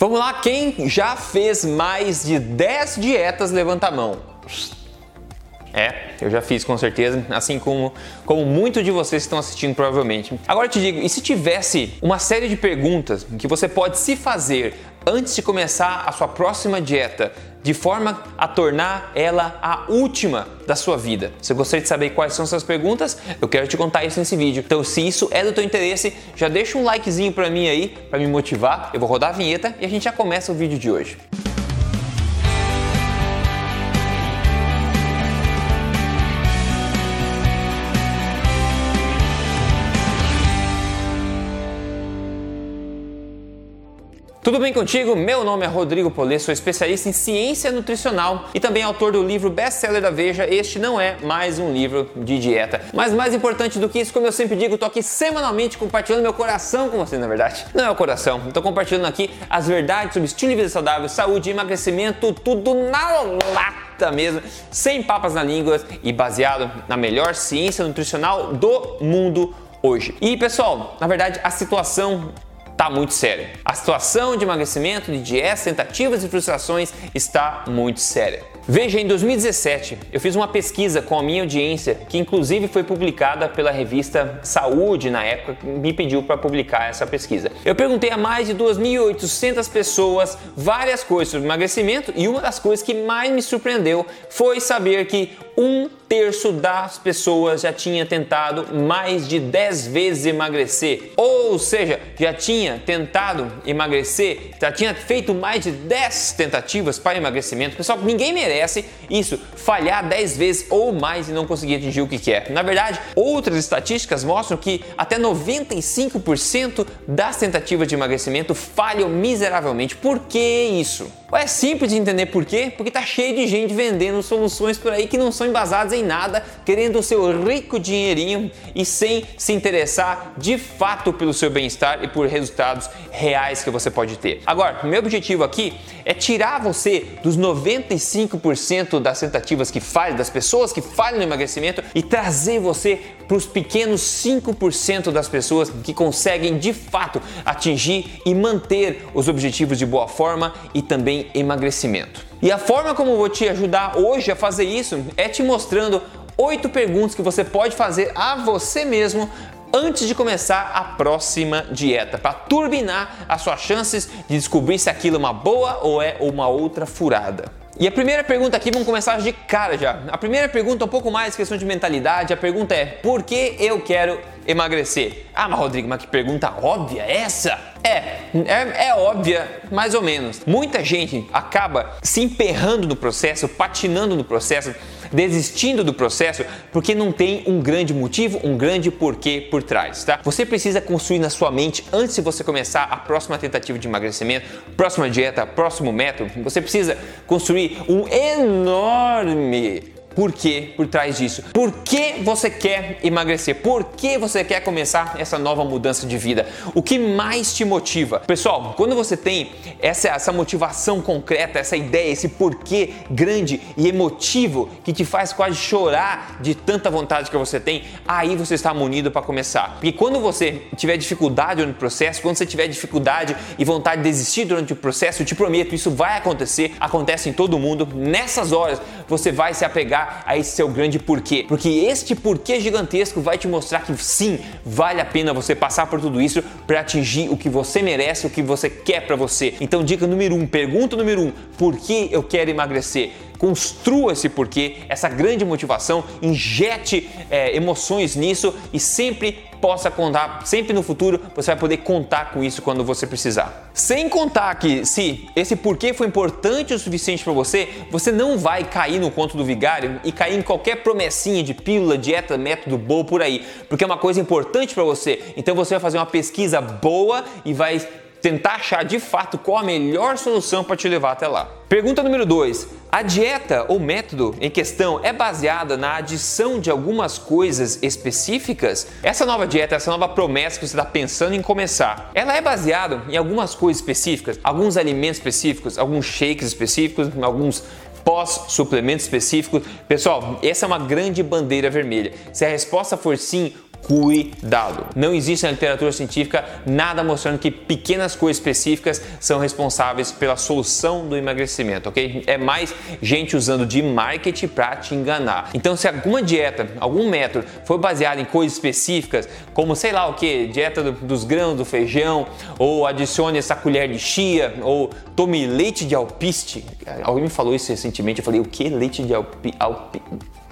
Vamos lá, quem já fez mais de 10 dietas, levanta a mão. É, eu já fiz com certeza, assim como, como muitos de vocês estão assistindo provavelmente. Agora eu te digo, e se tivesse uma série de perguntas que você pode se fazer antes de começar a sua próxima dieta, de forma a tornar ela a última da sua vida. Se você gostaria de saber quais são essas perguntas, eu quero te contar isso nesse vídeo. Então, se isso é do teu interesse, já deixa um likezinho para mim aí, para me motivar. Eu vou rodar a vinheta e a gente já começa o vídeo de hoje. Tudo bem contigo? Meu nome é Rodrigo Polê, sou especialista em ciência nutricional e também autor do livro best-seller da Veja. Este não é mais um livro de dieta, mas mais importante do que isso, como eu sempre digo, estou aqui semanalmente compartilhando meu coração com você, na verdade. Não é o coração, estou compartilhando aqui as verdades sobre estilo de vida saudável, saúde, emagrecimento, tudo na lata mesmo, sem papas na língua e baseado na melhor ciência nutricional do mundo hoje. E pessoal, na verdade, a situação está muito séria. A situação de emagrecimento, de dieta, tentativas e frustrações está muito séria. Veja, em 2017 eu fiz uma pesquisa com a minha audiência, que inclusive foi publicada pela revista Saúde na época, que me pediu para publicar essa pesquisa. Eu perguntei a mais de 2.800 pessoas várias coisas sobre emagrecimento e uma das coisas que mais me surpreendeu foi saber que um terço das pessoas já tinha tentado mais de 10 vezes emagrecer. Ou seja, já tinha tentado emagrecer, já tinha feito mais de 10 tentativas para emagrecimento. Pessoal, ninguém merece isso, falhar 10 vezes ou mais e não conseguir atingir o que quer. Na verdade, outras estatísticas mostram que até 95% das tentativas de emagrecimento falham miseravelmente. Por que isso? É simples de entender por quê? Porque tá cheio de gente vendendo soluções por aí que não são embasadas em nada, querendo o seu rico dinheirinho e sem se interessar de fato pelo seu bem-estar e por resultados reais que você pode ter. Agora, meu objetivo aqui é tirar você dos 95% das tentativas que falham, das pessoas que falham no emagrecimento e trazer você para os pequenos 5% das pessoas que conseguem de fato atingir e manter os objetivos de boa forma e também emagrecimento. E a forma como eu vou te ajudar hoje a fazer isso é te mostrando oito perguntas que você pode fazer a você mesmo antes de começar a próxima dieta, para turbinar as suas chances de descobrir se aquilo é uma boa ou é uma outra furada. E a primeira pergunta aqui, vamos começar de cara já. A primeira pergunta é um pouco mais questão de mentalidade. A pergunta é: por que eu quero emagrecer? Ah, mas Rodrigo, mas que pergunta óbvia é essa? É, é, é, óbvia, mais ou menos. Muita gente acaba se emperrando no processo, patinando no processo, desistindo do processo porque não tem um grande motivo, um grande porquê por trás, tá? Você precisa construir na sua mente antes de você começar a próxima tentativa de emagrecimento, próxima dieta, próximo método, você precisa construir um enorme por que por trás disso? Por que você quer emagrecer? Por que você quer começar essa nova mudança de vida? O que mais te motiva? Pessoal, quando você tem essa, essa motivação concreta, essa ideia, esse porquê grande e emotivo que te faz quase chorar de tanta vontade que você tem, aí você está munido para começar. Porque quando você tiver dificuldade durante o processo, quando você tiver dificuldade e vontade de desistir durante o processo, eu te prometo, isso vai acontecer, acontece em todo mundo. Nessas horas você vai se apegar a esse seu grande porquê. Porque este porquê gigantesco vai te mostrar que sim, vale a pena você passar por tudo isso para atingir o que você merece, o que você quer para você. Então, dica número um, pergunta número um: por que eu quero emagrecer? Construa esse porquê, essa grande motivação, injete é, emoções nisso e sempre possa contar, sempre no futuro você vai poder contar com isso quando você precisar. Sem contar que se esse porquê foi importante o suficiente para você, você não vai cair no conto do vigário e cair em qualquer promessinha de pílula, dieta, método bom por aí, porque é uma coisa importante para você. Então você vai fazer uma pesquisa boa e vai tentar achar de fato qual a melhor solução para te levar até lá. Pergunta número 2: A dieta ou método em questão é baseada na adição de algumas coisas específicas? Essa nova dieta, essa nova promessa que você está pensando em começar, ela é baseada em algumas coisas específicas, alguns alimentos específicos, alguns shakes específicos, alguns pós suplemento específico? Pessoal, essa é uma grande bandeira vermelha. Se a resposta for sim, cuidado. Não existe na literatura científica nada mostrando que pequenas coisas específicas são responsáveis pela solução do emagrecimento, ok? É mais gente usando de marketing para te enganar. Então, se alguma dieta, algum método foi baseado em coisas específicas, como sei lá o que, dieta do, dos grãos, do feijão, ou adicione essa colher de chia, ou tome leite de alpiste. Alguém me falou isso recentemente, eu falei, o que leite de alpiste? Alpi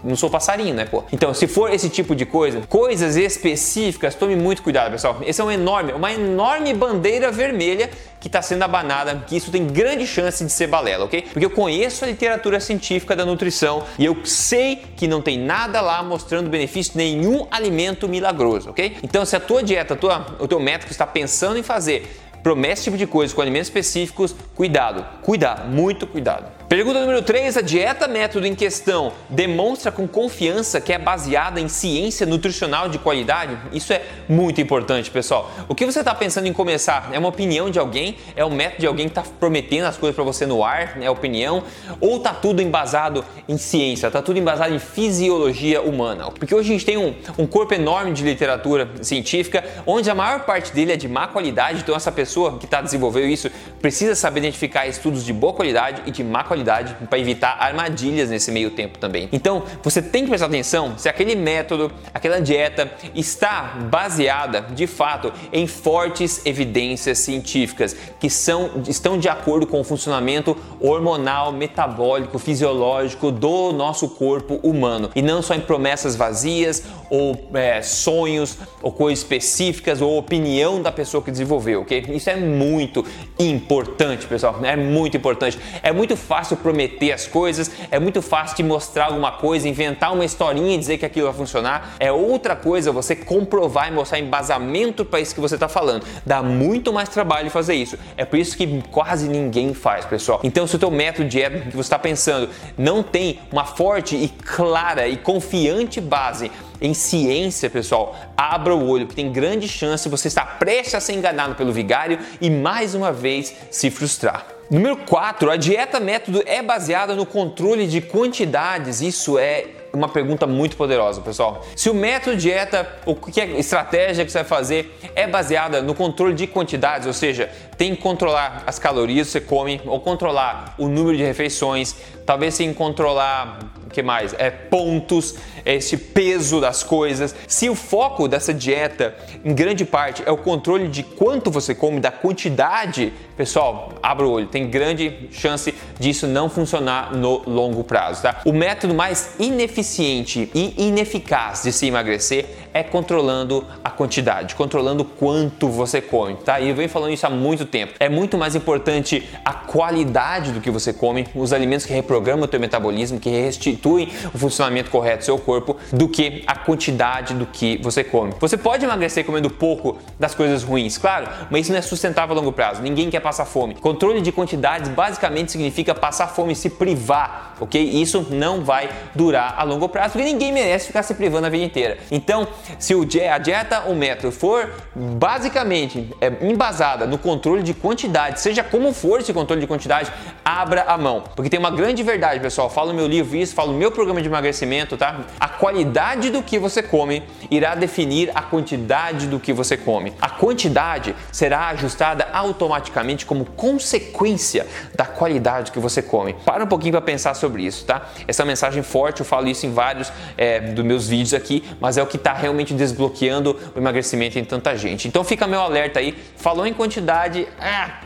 não sou passarinho, né, pô? Então, se for esse tipo de coisa, coisas específicas, tome muito cuidado, pessoal. Esse é um enorme, uma enorme bandeira vermelha que está sendo abanada, que isso tem grande chance de ser balela, ok? Porque eu conheço a literatura científica da nutrição e eu sei que não tem nada lá mostrando benefício nenhum alimento milagroso, ok? Então, se a tua dieta, a tua, o teu método está pensando em fazer promete esse tipo de coisa com alimentos específicos, cuidado, cuidado, muito cuidado. Pergunta número 3: a dieta método em questão demonstra com confiança que é baseada em ciência nutricional de qualidade? Isso é muito importante, pessoal. O que você está pensando em começar? É uma opinião de alguém? É o método de alguém que está prometendo as coisas para você no ar? É opinião? Ou está tudo embasado em ciência? Está tudo embasado em fisiologia humana? Porque hoje a gente tem um, um corpo enorme de literatura científica, onde a maior parte dele é de má qualidade, então essa pessoa que está desenvolvendo isso precisa saber identificar estudos de boa qualidade e de má qualidade qualidade para evitar armadilhas nesse meio tempo também. Então, você tem que prestar atenção se aquele método, aquela dieta está baseada de fato em fortes evidências científicas que são, estão de acordo com o funcionamento hormonal, metabólico, fisiológico do nosso corpo humano e não só em promessas vazias ou é, sonhos ou coisas específicas ou opinião da pessoa que desenvolveu, ok? Isso é muito importante, pessoal. É muito importante. É muito fácil fácil prometer as coisas, é muito fácil te mostrar alguma coisa, inventar uma historinha e dizer que aquilo vai funcionar. É outra coisa você comprovar e mostrar embasamento para isso que você está falando. Dá muito mais trabalho fazer isso. É por isso que quase ninguém faz, pessoal. Então, se o teu método de dieta que você está pensando não tem uma forte e clara e confiante base em ciência, pessoal, abra o olho, que tem grande chance você estar prestes a ser enganado pelo vigário e mais uma vez se frustrar. Número 4, a dieta método é baseada no controle de quantidades. Isso é uma pergunta muito poderosa, pessoal. Se o método dieta, o que é estratégia que você vai fazer é baseada no controle de quantidades, ou seja, tem que controlar as calorias que você come ou controlar o número de refeições, talvez sem controlar que mais? É pontos, é esse peso das coisas. Se o foco dessa dieta, em grande parte, é o controle de quanto você come, da quantidade, pessoal, abra o olho. Tem grande chance disso não funcionar no longo prazo, tá? O método mais ineficiente e ineficaz de se emagrecer é controlando a quantidade, controlando quanto você come, tá? E eu venho falando isso há muito tempo. É muito mais importante a qualidade do que você come, os alimentos que reprogramam o teu metabolismo, que restituem o funcionamento correto do seu corpo, do que a quantidade do que você come. Você pode emagrecer comendo pouco das coisas ruins, claro, mas isso não é sustentável a longo prazo. Ninguém quer passar fome. Controle de quantidades basicamente significa passar fome se privar, ok? Isso não vai durar a longo prazo, porque ninguém merece ficar se privando a vida inteira. Então, se a dieta ou método for basicamente é, embasada no controle de quantidade, seja como for esse controle de quantidade, abra a mão. Porque tem uma grande verdade, pessoal. Falo no meu livro isso, falo no meu programa de emagrecimento, tá? A qualidade do que você come irá definir a quantidade do que você come. A quantidade será ajustada automaticamente como consequência da qualidade que você come. Para um pouquinho para pensar sobre isso, tá? Essa mensagem forte, eu falo isso em vários é, dos meus vídeos aqui, mas é o que está realmente desbloqueando o emagrecimento em tanta gente. Então fica meu alerta aí. Falou em quantidade, ah,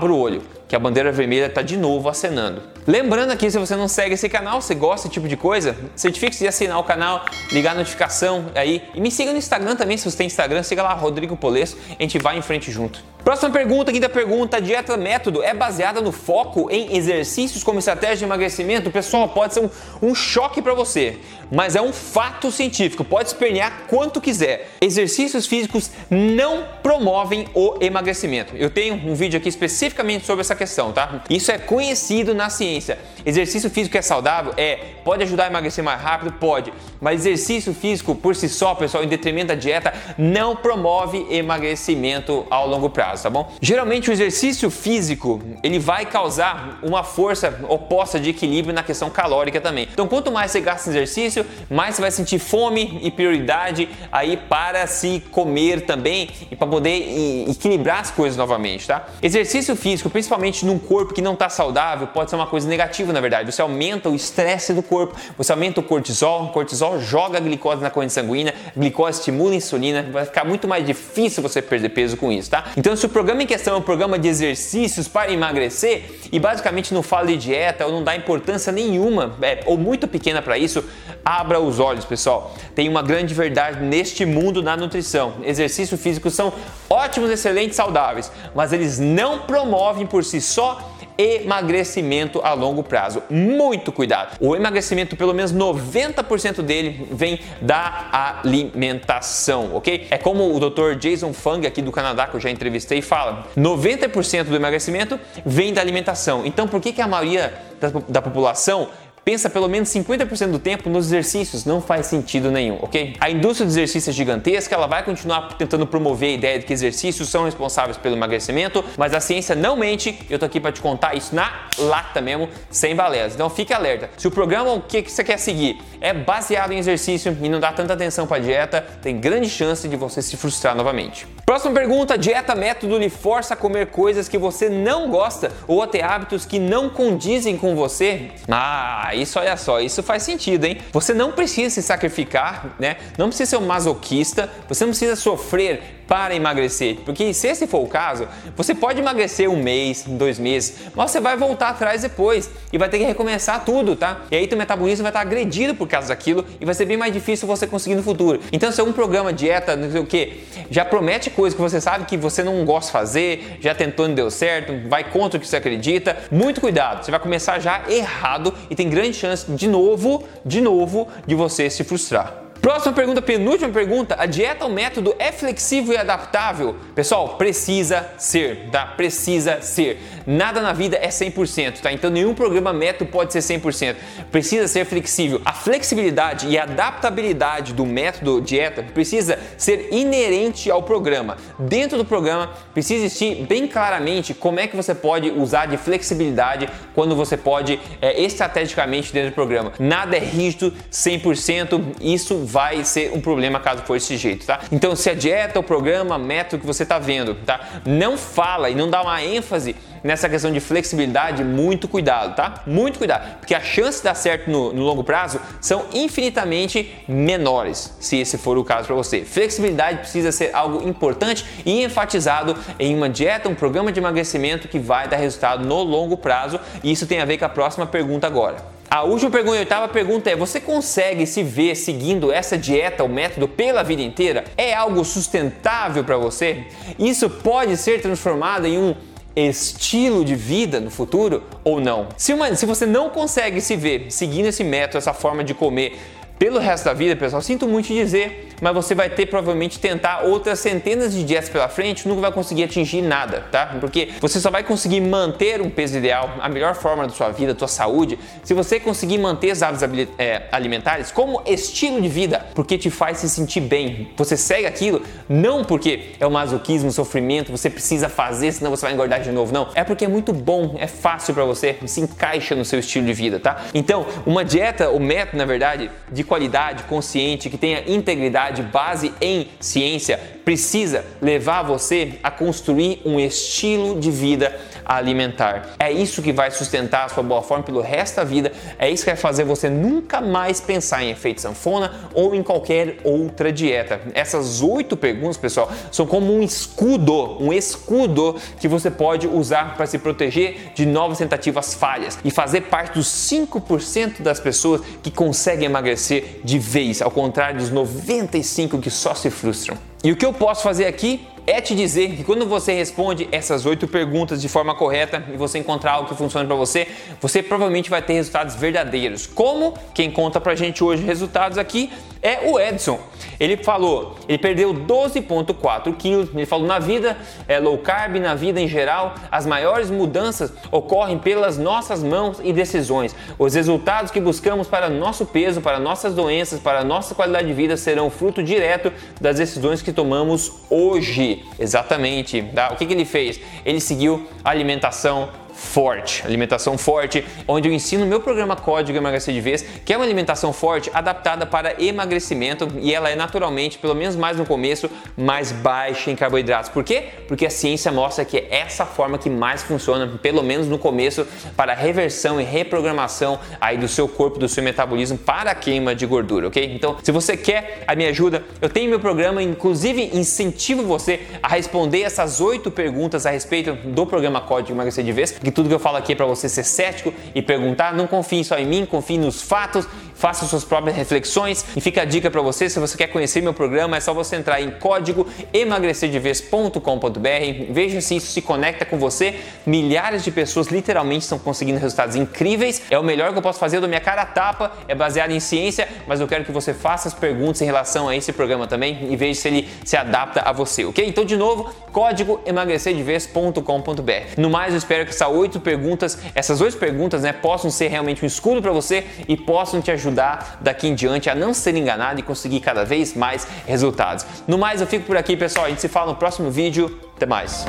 o olho que a bandeira vermelha está de novo acenando. Lembrando aqui, se você não segue esse canal, você gosta desse tipo de coisa, certifique-se de assinar o canal, ligar a notificação aí e me siga no Instagram também, se você tem Instagram, siga lá, Rodrigo Polesso, a gente vai em frente junto. Próxima pergunta, quinta pergunta, dieta método é baseada no foco em exercícios como estratégia de emagrecimento? Pessoal, pode ser um, um choque para você, mas é um fato científico, pode espernear quanto quiser. Exercícios físicos não promovem o emagrecimento. Eu tenho um vídeo aqui especificamente sobre essa questão, tá? Isso é conhecido na ciência. 意思。Exercício físico é saudável? É. Pode ajudar a emagrecer mais rápido? Pode. Mas exercício físico por si só, pessoal, em detrimento da dieta, não promove emagrecimento ao longo prazo, tá bom? Geralmente o exercício físico, ele vai causar uma força oposta de equilíbrio na questão calórica também. Então, quanto mais você gasta em exercício, mais você vai sentir fome e prioridade aí para se comer também e para poder equilibrar as coisas novamente, tá? Exercício físico, principalmente num corpo que não está saudável, pode ser uma coisa negativa, na verdade. Você aumenta o estresse do corpo, você aumenta o cortisol, o cortisol joga a glicose na corrente sanguínea, a glicose estimula a insulina, vai ficar muito mais difícil você perder peso com isso, tá? Então, se o programa em questão é um programa de exercícios para emagrecer e basicamente não fala de dieta ou não dá importância nenhuma, é, ou muito pequena para isso, abra os olhos, pessoal. Tem uma grande verdade neste mundo da nutrição. Exercícios físicos são ótimos, excelentes, saudáveis, mas eles não promovem por si só emagrecimento a longo prazo. Muito cuidado. O emagrecimento, pelo menos 90% dele vem da alimentação, ok? É como o Dr. Jason Fung aqui do Canadá que eu já entrevistei fala: 90% do emagrecimento vem da alimentação. Então, por que, que a maioria da, da população pensa pelo menos 50% do tempo nos exercícios, não faz sentido nenhum, ok? A indústria de exercícios é gigantesca, ela vai continuar tentando promover a ideia de que exercícios são responsáveis pelo emagrecimento, mas a ciência não mente, eu tô aqui para te contar isso na lata mesmo, sem baleias. Então fique alerta. Se o programa o que, que você quer seguir é baseado em exercício e não dá tanta atenção para dieta, tem grande chance de você se frustrar novamente. Próxima pergunta: dieta método lhe força a comer coisas que você não gosta ou a ter hábitos que não condizem com você? Ah, isso olha só, isso faz sentido, hein? Você não precisa se sacrificar, né? Não precisa ser um masoquista, você não precisa sofrer para emagrecer. Porque se esse for o caso, você pode emagrecer um mês, dois meses, mas você vai voltar atrás depois e vai ter que recomeçar tudo, tá? E aí teu metabolismo vai estar agredido por causa daquilo e vai ser bem mais difícil você conseguir no futuro. Então, se é um programa dieta, não sei o que, já promete coisas que você sabe que você não gosta de fazer, já tentou e não deu certo, vai contra o que você acredita, muito cuidado. Você vai começar já errado e tem grande chance de novo, de novo, de você se frustrar. Próxima pergunta, penúltima pergunta: a dieta ou método é flexível e adaptável? Pessoal, precisa ser, tá? Precisa ser. Nada na vida é 100%, tá? Então nenhum programa método pode ser 100%. Precisa ser flexível. A flexibilidade e adaptabilidade do método dieta precisa ser inerente ao programa. Dentro do programa precisa existir bem claramente como é que você pode usar de flexibilidade quando você pode é, estrategicamente dentro do programa. Nada é rígido 100%. Isso vai ser um problema caso for esse jeito, tá? Então, se a dieta, o programa, método que você está vendo, tá? Não fala e não dá uma ênfase nessa questão de flexibilidade, muito cuidado, tá? Muito cuidado, porque as chances de dar certo no, no longo prazo são infinitamente menores, se esse for o caso para você. Flexibilidade precisa ser algo importante e enfatizado em uma dieta, um programa de emagrecimento que vai dar resultado no longo prazo, e isso tem a ver com a próxima pergunta agora. A última pergunta a oitava pergunta é: você consegue se ver seguindo essa dieta ou método pela vida inteira? É algo sustentável para você? Isso pode ser transformado em um estilo de vida no futuro ou não? Se, uma, se você não consegue se ver seguindo esse método, essa forma de comer pelo resto da vida, pessoal, sinto muito dizer, mas você vai ter provavelmente tentar outras centenas de dietas pela frente, nunca vai conseguir atingir nada, tá? Porque você só vai conseguir manter um peso ideal, a melhor forma da sua vida, da sua saúde, se você conseguir manter os hábitos é, alimentares como estilo de vida, porque te faz se sentir bem. Você segue aquilo não porque é o masoquismo, o sofrimento, você precisa fazer, senão você vai engordar de novo, não. É porque é muito bom, é fácil para você, se encaixa no seu estilo de vida, tá? Então, uma dieta, o método, na verdade, de qualidade, consciente, que tenha integridade, base em ciência, precisa levar você a construir um estilo de vida alimentar. É isso que vai sustentar a sua boa forma pelo resto da vida, é isso que vai fazer você nunca mais pensar em efeito sanfona ou em qualquer outra dieta. Essas oito perguntas, pessoal, são como um escudo, um escudo que você pode usar para se proteger de novas tentativas falhas e fazer parte dos 5% das pessoas que conseguem emagrecer de vez, ao contrário dos 95% que só se frustram. E o que eu posso fazer aqui é te dizer que quando você responde essas oito perguntas de forma correta e você encontrar algo que funcione para você, você provavelmente vai ter resultados verdadeiros. Como quem conta pra gente hoje resultados aqui é o Edson. Ele falou, ele perdeu 12,4 quilos. Ele falou na vida é, low carb, na vida em geral, as maiores mudanças ocorrem pelas nossas mãos e decisões. Os resultados que buscamos para nosso peso, para nossas doenças, para nossa qualidade de vida serão fruto direto das decisões que tomamos hoje. Exatamente. Tá? O que, que ele fez? Ele seguiu a alimentação forte, alimentação forte, onde eu ensino meu programa Código Emagrecer de Vez, que é uma alimentação forte adaptada para emagrecimento e ela é naturalmente, pelo menos mais no começo, mais baixa em carboidratos. Por quê? Porque a ciência mostra que é essa forma que mais funciona, pelo menos no começo, para reversão e reprogramação aí do seu corpo, do seu metabolismo para a queima de gordura, ok? Então, se você quer a minha ajuda, eu tenho meu programa, inclusive incentivo você a responder essas oito perguntas a respeito do programa Código Emagrecer de Vez, que tudo que eu falo aqui é para você ser cético e perguntar. Não confie só em mim, confie nos fatos, faça suas próprias reflexões. E fica a dica para você: se você quer conhecer meu programa, é só você entrar em código emagrecerdeves.com.br. Veja se isso se conecta com você. Milhares de pessoas literalmente estão conseguindo resultados incríveis. É o melhor que eu posso fazer, dou minha cara a tapa, é baseado em ciência, mas eu quero que você faça as perguntas em relação a esse programa também e veja se ele se adapta a você, ok? Então, de novo, código emagrecerdeves.com.br. No mais, eu espero que essa oito perguntas, essas oito perguntas, né, possam ser realmente um escudo para você e possam te ajudar daqui em diante a não ser enganado e conseguir cada vez mais resultados. No mais, eu fico por aqui, pessoal. A gente se fala no próximo vídeo. Até mais.